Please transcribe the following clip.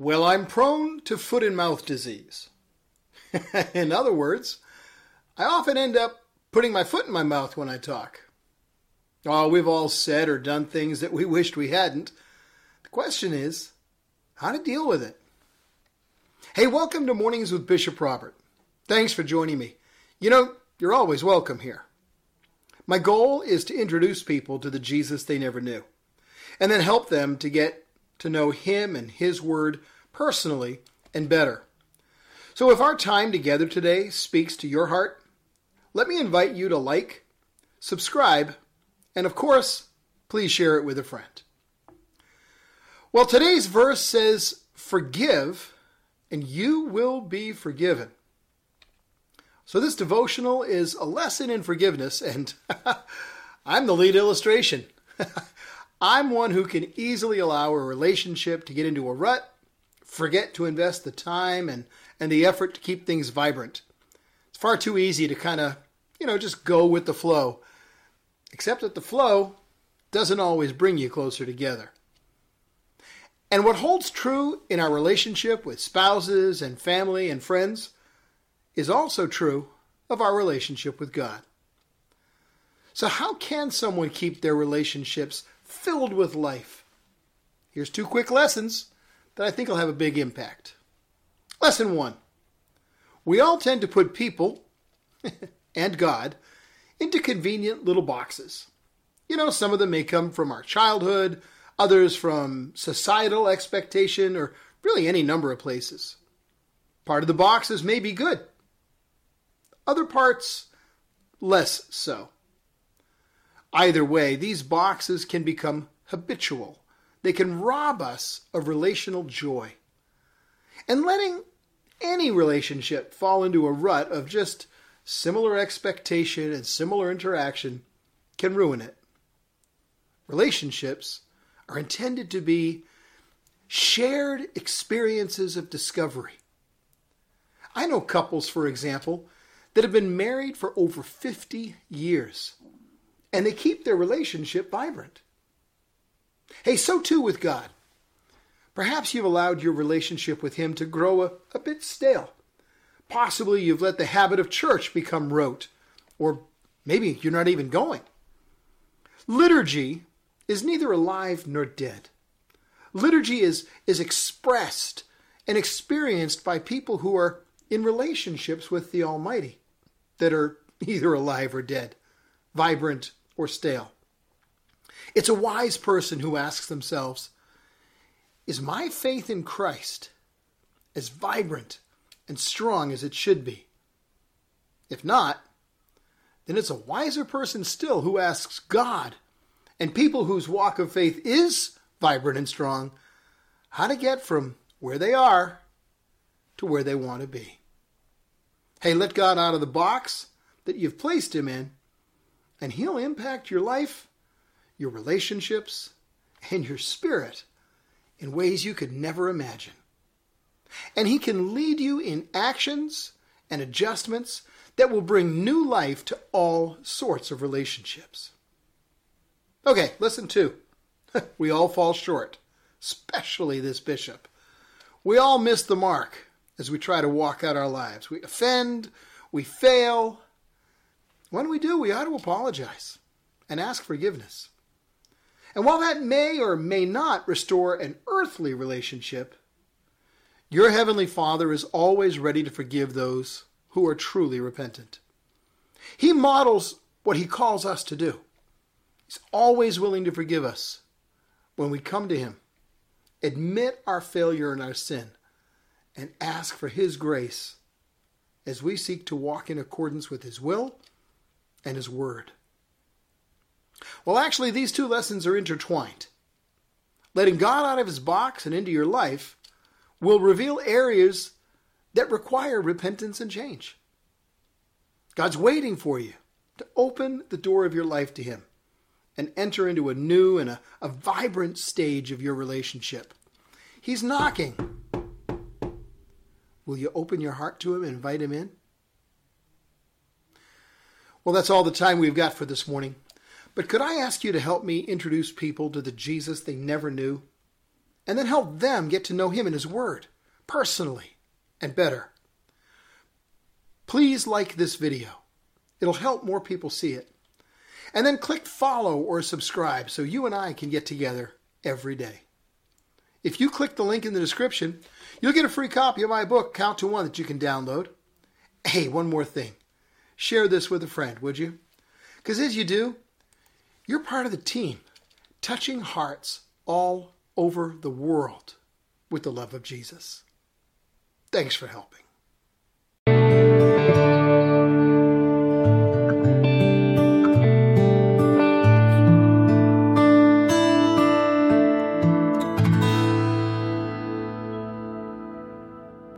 Well, I'm prone to foot and mouth disease. in other words, I often end up putting my foot in my mouth when I talk. Oh, we've all said or done things that we wished we hadn't. The question is, how to deal with it. Hey, welcome to Mornings with Bishop Robert. Thanks for joining me. You know, you're always welcome here. My goal is to introduce people to the Jesus they never knew, and then help them to get to know Him and His Word personally and better. So if our time together today speaks to your heart, let me invite you to like, subscribe, and of course, please share it with a friend. Well, today's verse says, Forgive, and you will be forgiven. So, this devotional is a lesson in forgiveness, and I'm the lead illustration. I'm one who can easily allow a relationship to get into a rut, forget to invest the time and, and the effort to keep things vibrant. It's far too easy to kind of, you know, just go with the flow. Except that the flow doesn't always bring you closer together. And what holds true in our relationship with spouses and family and friends is also true of our relationship with God. So, how can someone keep their relationships filled with life. Here's two quick lessons that I think will have a big impact. Lesson one We all tend to put people and God into convenient little boxes. You know, some of them may come from our childhood, others from societal expectation, or really any number of places. Part of the boxes may be good, other parts less so. Either way, these boxes can become habitual. They can rob us of relational joy. And letting any relationship fall into a rut of just similar expectation and similar interaction can ruin it. Relationships are intended to be shared experiences of discovery. I know couples, for example, that have been married for over 50 years and they keep their relationship vibrant. Hey, so too with God. Perhaps you've allowed your relationship with Him to grow a, a bit stale. Possibly you've let the habit of church become rote, or maybe you're not even going. Liturgy is neither alive nor dead. Liturgy is, is expressed and experienced by people who are in relationships with the Almighty that are either alive or dead, vibrant or stale. It's a wise person who asks themselves Is my faith in Christ as vibrant and strong as it should be? If not, then it's a wiser person still who asks God and people whose walk of faith is vibrant and strong how to get from where they are to where they want to be. Hey, let God out of the box that you've placed Him in and He'll impact your life, your relationships, and your spirit in ways you could never imagine. And He can lead you in actions and adjustments that will bring new life to all sorts of relationships. Okay, listen to. we all fall short, especially this bishop. We all miss the mark as we try to walk out our lives. We offend, we fail, when we do, we ought to apologize and ask forgiveness. And while that may or may not restore an earthly relationship, your Heavenly Father is always ready to forgive those who are truly repentant. He models what He calls us to do. He's always willing to forgive us when we come to Him, admit our failure and our sin, and ask for His grace as we seek to walk in accordance with His will and His Word. Well, actually, these two lessons are intertwined. letting God out of his box and into your life will reveal areas that require repentance and change. God's waiting for you to open the door of your life to him and enter into a new and a, a vibrant stage of your relationship. He's knocking. Will you open your heart to him and invite him in? Well, that's all the time we've got for this morning. But could I ask you to help me introduce people to the Jesus they never knew? And then help them get to know him and his word personally and better. Please like this video. It'll help more people see it. And then click follow or subscribe so you and I can get together every day. If you click the link in the description, you'll get a free copy of my book, Count to One, that you can download. Hey, one more thing. Share this with a friend, would you? Because as you do, you're part of the team, touching hearts all over the world with the love of Jesus. Thanks for helping.